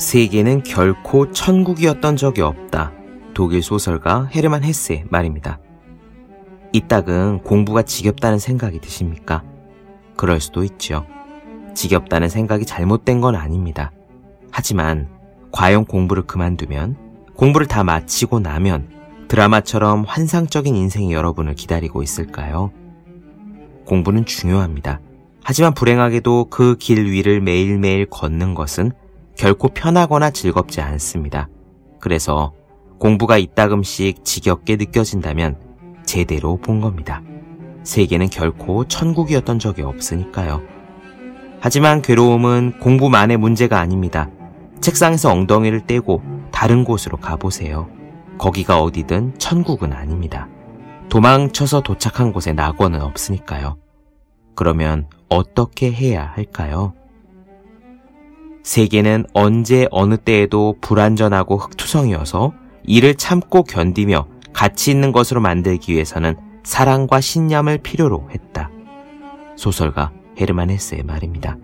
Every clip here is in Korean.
세계는 결코 천국이었던 적이 없다. 독일 소설가 헤르만 헤스의 말입니다. 이 딱은 공부가 지겹다는 생각이 드십니까? 그럴 수도 있죠. 지겹다는 생각이 잘못된 건 아닙니다. 하지만 과연 공부를 그만두면 공부를 다 마치고 나면 드라마처럼 환상적인 인생이 여러분을 기다리고 있을까요? 공부는 중요합니다. 하지만 불행하게도 그 길 위를 매일매일 걷는 것은 결코 편하거나 즐겁지 않습니다. 그래서 공부가 이따금씩 지겹게 느껴진다면 제대로 본 겁니다. 세계는 결코 천국이었던 적이 없으니까요. 하지만 괴로움은 공부만의 문제가 아닙니다. 책상에서 엉덩이를 떼고 다른 곳으로 가보세요. 거기가 어디든 천국은 아닙니다. 도망쳐서 도착한 곳에 낙원은 없으니까요. 그러면 어떻게 해야 할까요? 세계는 언제 어느 때에도 불완전하고 흑투성이어서 이를 참고 견디며 가치 있는 것으로 만들기 위해서는 사랑과 신념을 필요로 했다. 소설가 헤르만 헤스의 말입니다.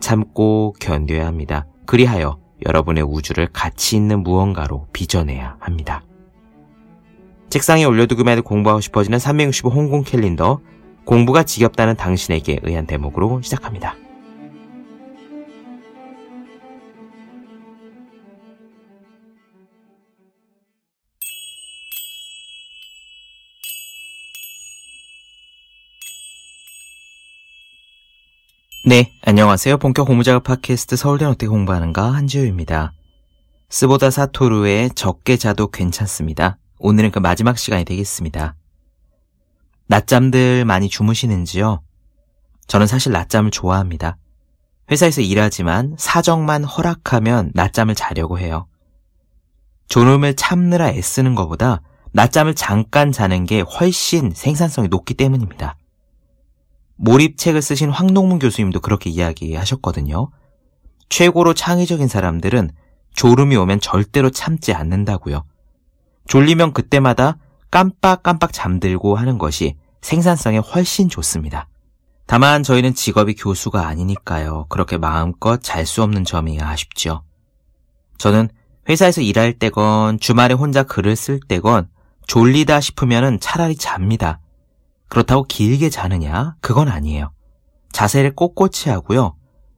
참고 견뎌야 합니다. 그리하여 여러분의 우주를 가치 있는 무언가로 빚어내야 합니다. 책상에 올려두기만 해도 공부하고 싶어지는 365 홍콩 캘린더 공부가 지겹다는 당신에게 의한 대목으로 시작합니다. 네, 안녕하세요. 본격 공부작업 팟캐스트 서울대는 어떻게 공부하는가 한지우입니다. 스보다 사토루의 적게 자도 괜찮습니다. 오늘은 그 마지막 시간이 되겠습니다. 낮잠들 많이 주무시는지요? 저는 사실 낮잠을 좋아합니다. 회사에서 일하지만 사정만 허락하면 낮잠을 자려고 해요. 졸음을 참느라 애쓰는 것보다 낮잠을 잠깐 자는 게 훨씬 생산성이 높기 때문입니다. 몰입책을 쓰신 황동문 교수님도 그렇게 이야기하셨거든요. 최고로 창의적인 사람들은 졸음이 오면 절대로 참지 않는다고요. 졸리면 그때마다 깜빡깜빡 잠들고 하는 것이 생산성에 훨씬 좋습니다. 다만 저희는 직업이 교수가 아니니까요. 그렇게 마음껏 잘 수 없는 점이 아쉽죠. 저는 회사에서 일할 때건 주말에 혼자 글을 쓸 때건 졸리다 싶으면 차라리 잡니다. 그렇다고 길게 자느냐? 그건 아니에요. 자세를 꼿꼿이 하고요.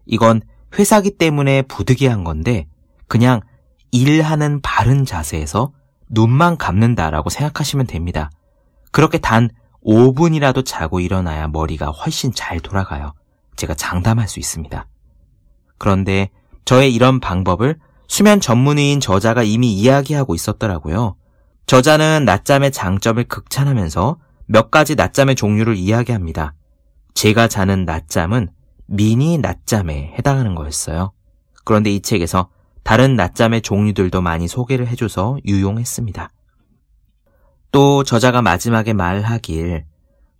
이건 회사기 때문에 부득이한 건데 그냥 일하는 바른 자세에서 눈만 감는다라고 생각하시면 됩니다. 그렇게 단 5분이라도 자고 일어나야 머리가 훨씬 잘 돌아가요. 제가 장담할 수 있습니다. 그런데 저의 이런 방법을 수면 전문의인 저자가 이미 이야기하고 있었더라고요. 저자는 낮잠의 장점을 극찬하면서 몇 가지 낮잠의 종류를 이야기합니다. 제가 자는 낮잠은 미니 낮잠에 해당하는 거였어요. 그런데 이 책에서 다른 낮잠의 종류들도 많이 소개를 해줘서 유용했습니다. 또 저자가 마지막에 말하길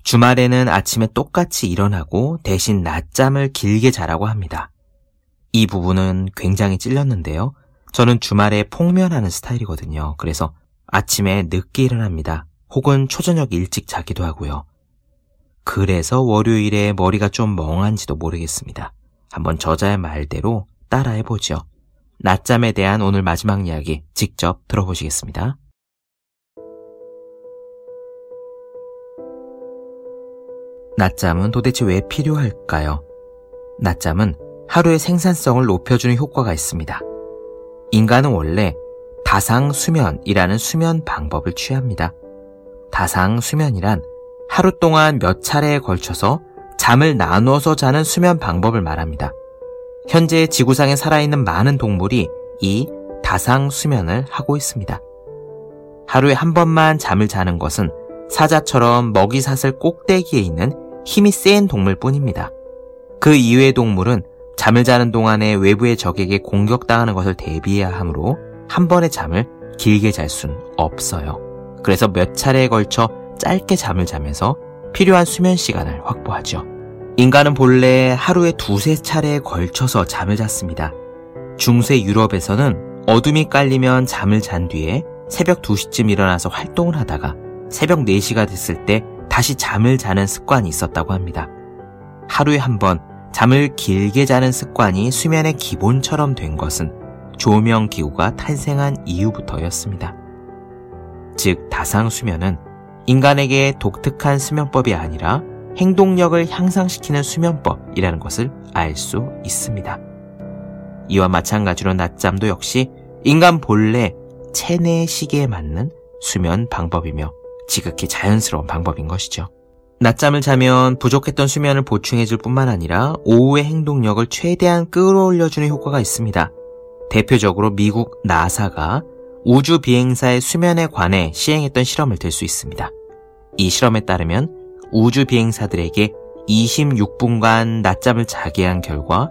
주말에는 아침에 똑같이 일어나고 대신 낮잠을 길게 자라고 합니다. 이 부분은 굉장히 찔렸는데요. 저는 주말에 폭면하는 스타일이거든요. 그래서 아침에 늦게 일어납니다. 혹은 초저녁 일찍 자기도 하고요. 그래서 월요일에 머리가 좀 멍한지도 모르겠습니다. 한번 저자의 말대로 따라해 보죠. 낮잠에 대한 오늘 마지막 이야기 직접 들어보시겠습니다. 낮잠은 도대체 왜 필요할까요? 낮잠은 하루의 생산성을 높여주는 효과가 있습니다. 인간은 원래 다상 수면이라는 수면 방법을 취합니다. 다상 수면이란 하루 동안 몇 차례에 걸쳐서 잠을 나누어서 자는 수면 방법을 말합니다. 현재 지구상에 살아있는 많은 동물이 이 다상 수면을 하고 있습니다. 하루에 한 번만 잠을 자는 것은 사자처럼 먹이 사슬 꼭대기에 있는 힘이 센 동물뿐입니다. 그 이외의 동물은 잠을 자는 동안에 외부의 적에게 공격당하는 것을 대비해야 하므로 한 번의 잠을 길게 잘 순 없어요. 그래서 몇 차례에 걸쳐 짧게 잠을 자면서 필요한 수면 시간을 확보하죠. 인간은 본래 하루에 두세 차례에 걸쳐서 잠을 잤습니다. 중세 유럽에서는 어둠이 깔리면 잠을 잔 뒤에 새벽 2시쯤 일어나서 활동을 하다가 새벽 4시가 됐을 때 다시 잠을 자는 습관이 있었다고 합니다. 하루에 한 번 잠을 길게 자는 습관이 수면의 기본처럼 된 것은 조명 기구가 탄생한 이후부터였습니다. 즉, 다상수면은 인간에게 독특한 수면법이 아니라 행동력을 향상시키는 수면법이라는 것을 알 수 있습니다. 이와 마찬가지로 낮잠도 역시 인간 본래 체내 시계에 맞는 수면 방법이며 지극히 자연스러운 방법인 것이죠. 낮잠을 자면 부족했던 수면을 보충해줄 뿐만 아니라 오후의 행동력을 최대한 끌어올려주는 효과가 있습니다. 대표적으로 미국 나사가 우주 비행사의 수면에 관해 시행했던 실험을 들 수 있습니다. 이 실험에 따르면 우주 비행사들에게 26분간 낮잠을 자게 한 결과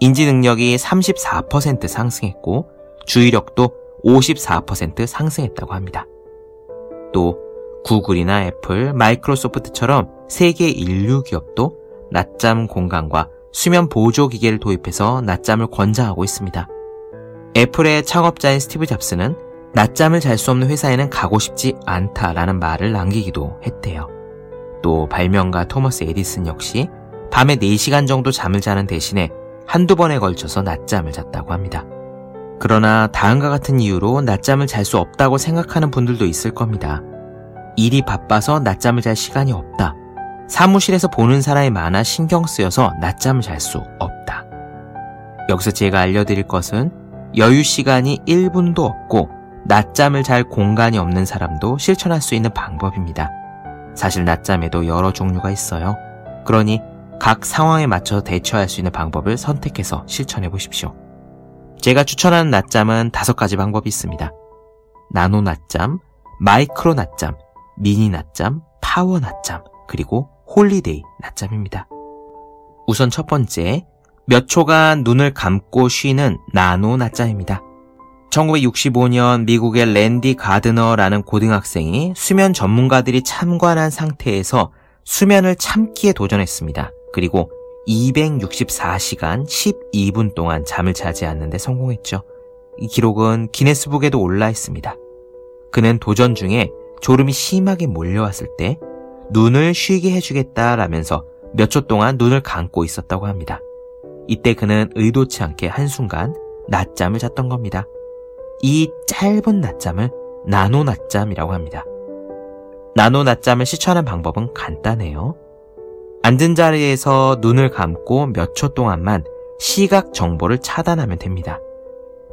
인지 능력이 34% 상승했고 주의력도 54% 상승했다고 합니다. 또 구글이나 애플, 마이크로소프트처럼 세계 일류 기업도 낮잠 공간과 수면 보조 기계를 도입해서 낮잠을 권장하고 있습니다. 애플의 창업자인 스티브 잡스는 낮잠을 잘 수 없는 회사에는 가고 싶지 않다라는 말을 남기기도 했대요. 또 발명가 토머스 에디슨 역시 밤에 4시간 정도 잠을 자는 대신에 한두 번에 걸쳐서 낮잠을 잤다고 합니다. 그러나 다음과 같은 이유로 낮잠을 잘 수 없다고 생각하는 분들도 있을 겁니다. 일이 바빠서 낮잠을 잘 시간이 없다. 사무실에서 보는 사람이 많아 신경 쓰여서 낮잠을 잘 수 없다. 여기서 제가 알려드릴 것은 여유 시간이 1분도 없고 낮잠을 잘 공간이 없는 사람도 실천할 수 있는 방법입니다. 사실 낮잠에도 여러 종류가 있어요. 그러니 각 상황에 맞춰 대처할 수 있는 방법을 선택해서 실천해 보십시오. 제가 추천하는 낮잠은 다섯 가지 방법이 있습니다. 나노 낮잠, 마이크로 낮잠, 미니 낮잠, 파워 낮잠, 그리고 holiday 낮잠입니다. 우선 첫 번째, 몇 초간 눈을 감고 쉬는 나노 낮잠입니다. 1965년 미국의 랜디 가드너라는 고등학생이 수면 전문가들이 참관한 상태에서 수면을 참기에 도전했습니다. 그리고 264시간 12분 동안 잠을 자지 않는데 성공했죠. 이 기록은 기네스북에도 올라 있습니다. 그는 도전 중에 졸음이 심하게 몰려왔을 때 눈을 쉬게 해주겠다라면서 몇 초 동안 눈을 감고 있었다고 합니다. 이때 그는 의도치 않게 한순간 낮잠을 잤던 겁니다. 이 짧은 낮잠을 나노 낮잠이라고 합니다. 나노 낮잠을 실천하는 방법은 간단해요. 앉은 자리에서 눈을 감고 몇 초 동안만 시각 정보를 차단하면 됩니다.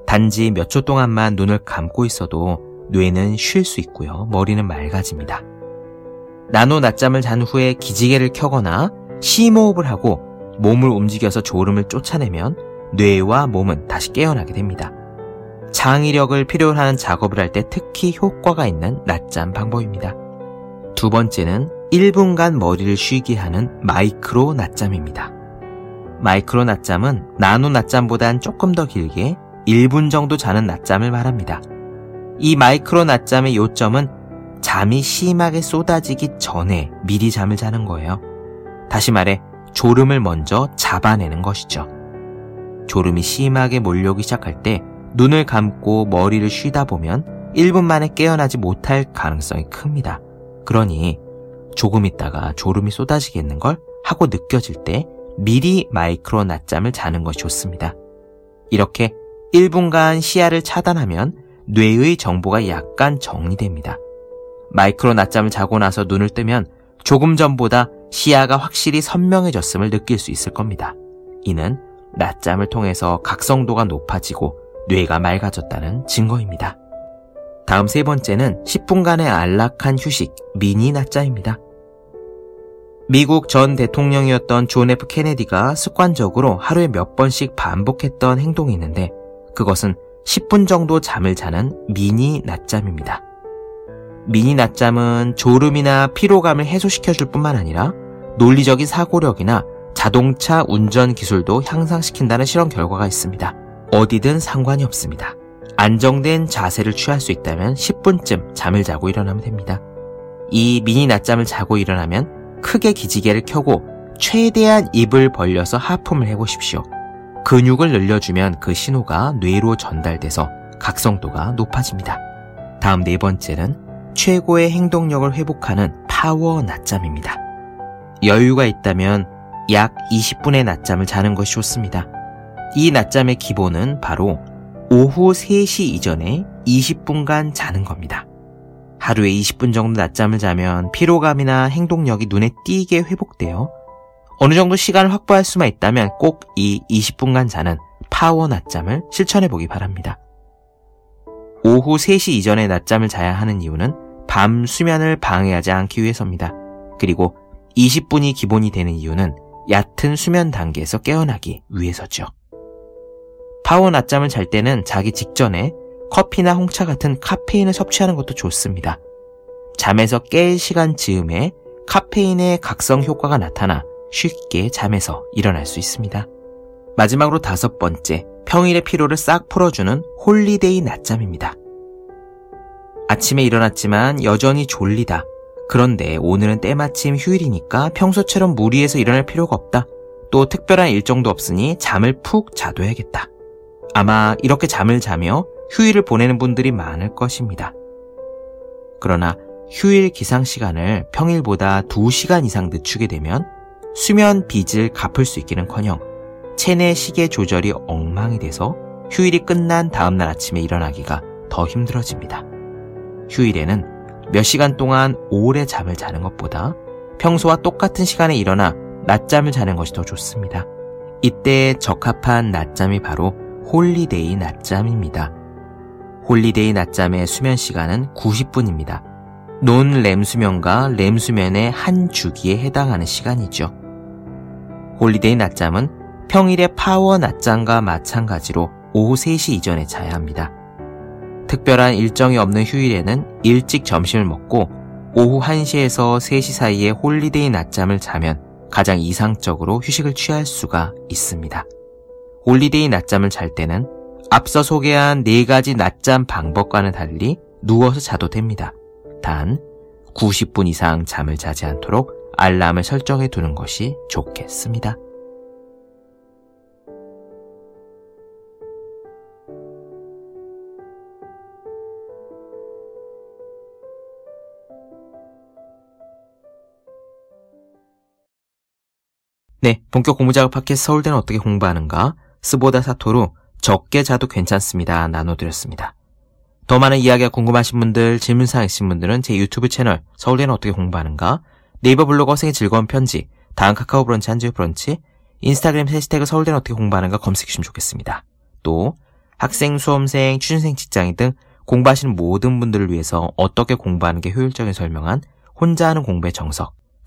단지 몇 초 동안만 눈을 감고 있어도 뇌는 쉴 수 있고요. 머리는 맑아집니다. 나노 낮잠을 잔 후에 기지개를 켜거나 심호흡을 하고 몸을 움직여서 졸음을 쫓아내면 뇌와 몸은 다시 깨어나게 됩니다. 창의력을 필요로 하는 작업을 할 때 특히 효과가 있는 낮잠 방법입니다. 두 번째는 1분간 머리를 쉬게 하는 마이크로 낮잠입니다. 마이크로 낮잠은 나노 낮잠보단 조금 더 길게 1분 정도 자는 낮잠을 말합니다. 이 마이크로 낮잠의 요점은 잠이 심하게 쏟아지기 전에 미리 잠을 자는 거예요. 다시 말해, 졸음을 먼저 잡아내는 것이죠. 졸음이 심하게 몰려오기 시작할 때 눈을 감고 머리를 쉬다 보면 1분 만에 깨어나지 못할 가능성이 큽니다. 그러니 조금 있다가 졸음이 쏟아지겠는 걸 하고 느껴질 때 미리 마이크로 낮잠을 자는 것이 좋습니다. 이렇게 1분간 시야를 차단하면 뇌의 정보가 약간 정리됩니다. 마이크로 낮잠을 자고 나서 눈을 뜨면 조금 전보다 시야가 확실히 선명해졌음을 느낄 수 있을 겁니다. 이는 낮잠을 통해서 각성도가 높아지고 뇌가 맑아졌다는 증거입니다. 다음 세 번째는 10분간의 안락한 휴식, 미니 낮잠입니다. 미국 전 대통령이었던 존 F 케네디가 습관적으로 하루에 몇 번씩 반복했던 행동이 있는데 그것은 10분 정도 잠을 자는 미니 낮잠입니다. 미니 낮잠은 졸음이나 피로감을 해소시켜줄 뿐만 아니라 논리적인 사고력이나 자동차 운전 기술도 향상시킨다는 실험 결과가 있습니다. 어디든 상관이 없습니다. 안정된 자세를 취할 수 있다면 10분쯤 잠을 자고 일어나면 됩니다. 이 미니 낮잠을 자고 일어나면 크게 기지개를 켜고 최대한 입을 벌려서 하품을 해보십시오. 근육을 늘려주면 그 신호가 뇌로 전달돼서 각성도가 높아집니다. 다음 네 번째는 최고의 행동력을 회복하는 파워 낮잠입니다. 여유가 있다면 약 20분의 낮잠을 자는 것이 좋습니다. 이 낮잠의 기본은 바로 오후 3시 이전에 20분간 자는 겁니다. 하루에 20분 정도 낮잠을 자면 피로감이나 행동력이 눈에 띄게 회복되어 어느 정도 시간을 확보할 수만 있다면 꼭 이 20분간 자는 파워 낮잠을 실천해 보기 바랍니다. 오후 3시 이전에 낮잠을 자야 하는 이유는 밤 수면을 방해하지 않기 위해서입니다. 그리고 20분이 기본이 되는 이유는 얕은 수면 단계에서 깨어나기 위해서죠. 파워 낮잠을 잘 때는 자기 직전에 커피나 홍차 같은 카페인을 섭취하는 것도 좋습니다. 잠에서 깰 시간 즈음에 카페인의 각성 효과가 나타나 쉽게 잠에서 일어날 수 있습니다. 마지막으로 다섯 번째, 평일의 피로를 싹 풀어주는 holiday 낮잠입니다. 아침에 일어났지만 여전히 졸리다. 그런데 오늘은 때마침 휴일이니까 평소처럼 무리해서 일어날 필요가 없다. 또 특별한 일정도 없으니 잠을 푹 자둬야겠다. 아마 이렇게 잠을 자며 휴일을 보내는 분들이 많을 것입니다. 그러나 휴일 기상 시간을 평일보다 2시간 이상 늦추게 되면 수면 빚을 갚을 수 있기는 커녕 체내 시계 조절이 엉망이 돼서 휴일이 끝난 다음날 아침에 일어나기가 더 힘들어집니다. 휴일에는 몇 시간 동안 오래 잠을 자는 것보다 평소와 똑같은 시간에 일어나 낮잠을 자는 것이 더 좋습니다. 이때 적합한 낮잠이 바로 holiday 낮잠입니다. holiday 낮잠의 수면 시간은 90분입니다. 논렘 수면과 렘 수면의 한 주기에 해당하는 시간이죠. holiday 낮잠은 평일의 파워 낮잠과 마찬가지로 오후 3시 이전에 자야 합니다. 특별한 일정이 없는 휴일에는 일찍 점심을 먹고 오후 1시에서 3시 사이에 holiday 낮잠을 자면 가장 이상적으로 휴식을 취할 수가 있습니다. holiday 낮잠을 잘 때는 앞서 소개한 네 가지 낮잠 방법과는 달리 누워서 자도 됩니다. 단 90분 이상 잠을 자지 않도록 알람을 설정해 두는 것이 좋겠습니다. 네, 본격 공부작업 팟캐스트 서울대는 어떻게 공부하는가? 스보다 사토로 적게 자도 괜찮습니다. 나눠드렸습니다. 더 많은 이야기가 궁금하신 분들, 질문사항 있으신 분들은 제 유튜브 채널 서울대는 어떻게 공부하는가? 네이버 블로그 어생의 즐거운 편지, 다음 카카오 브런치 한지의 브런치, 인스타그램 해시태그 서울대는 어떻게 공부하는가 검색해주시면 좋겠습니다. 또 학생, 수험생, 취준생, 직장인 등 공부하시는 모든 분들을 위해서 어떻게 공부하는 게 효율적인 설명한 혼자 하는 공부의 정석,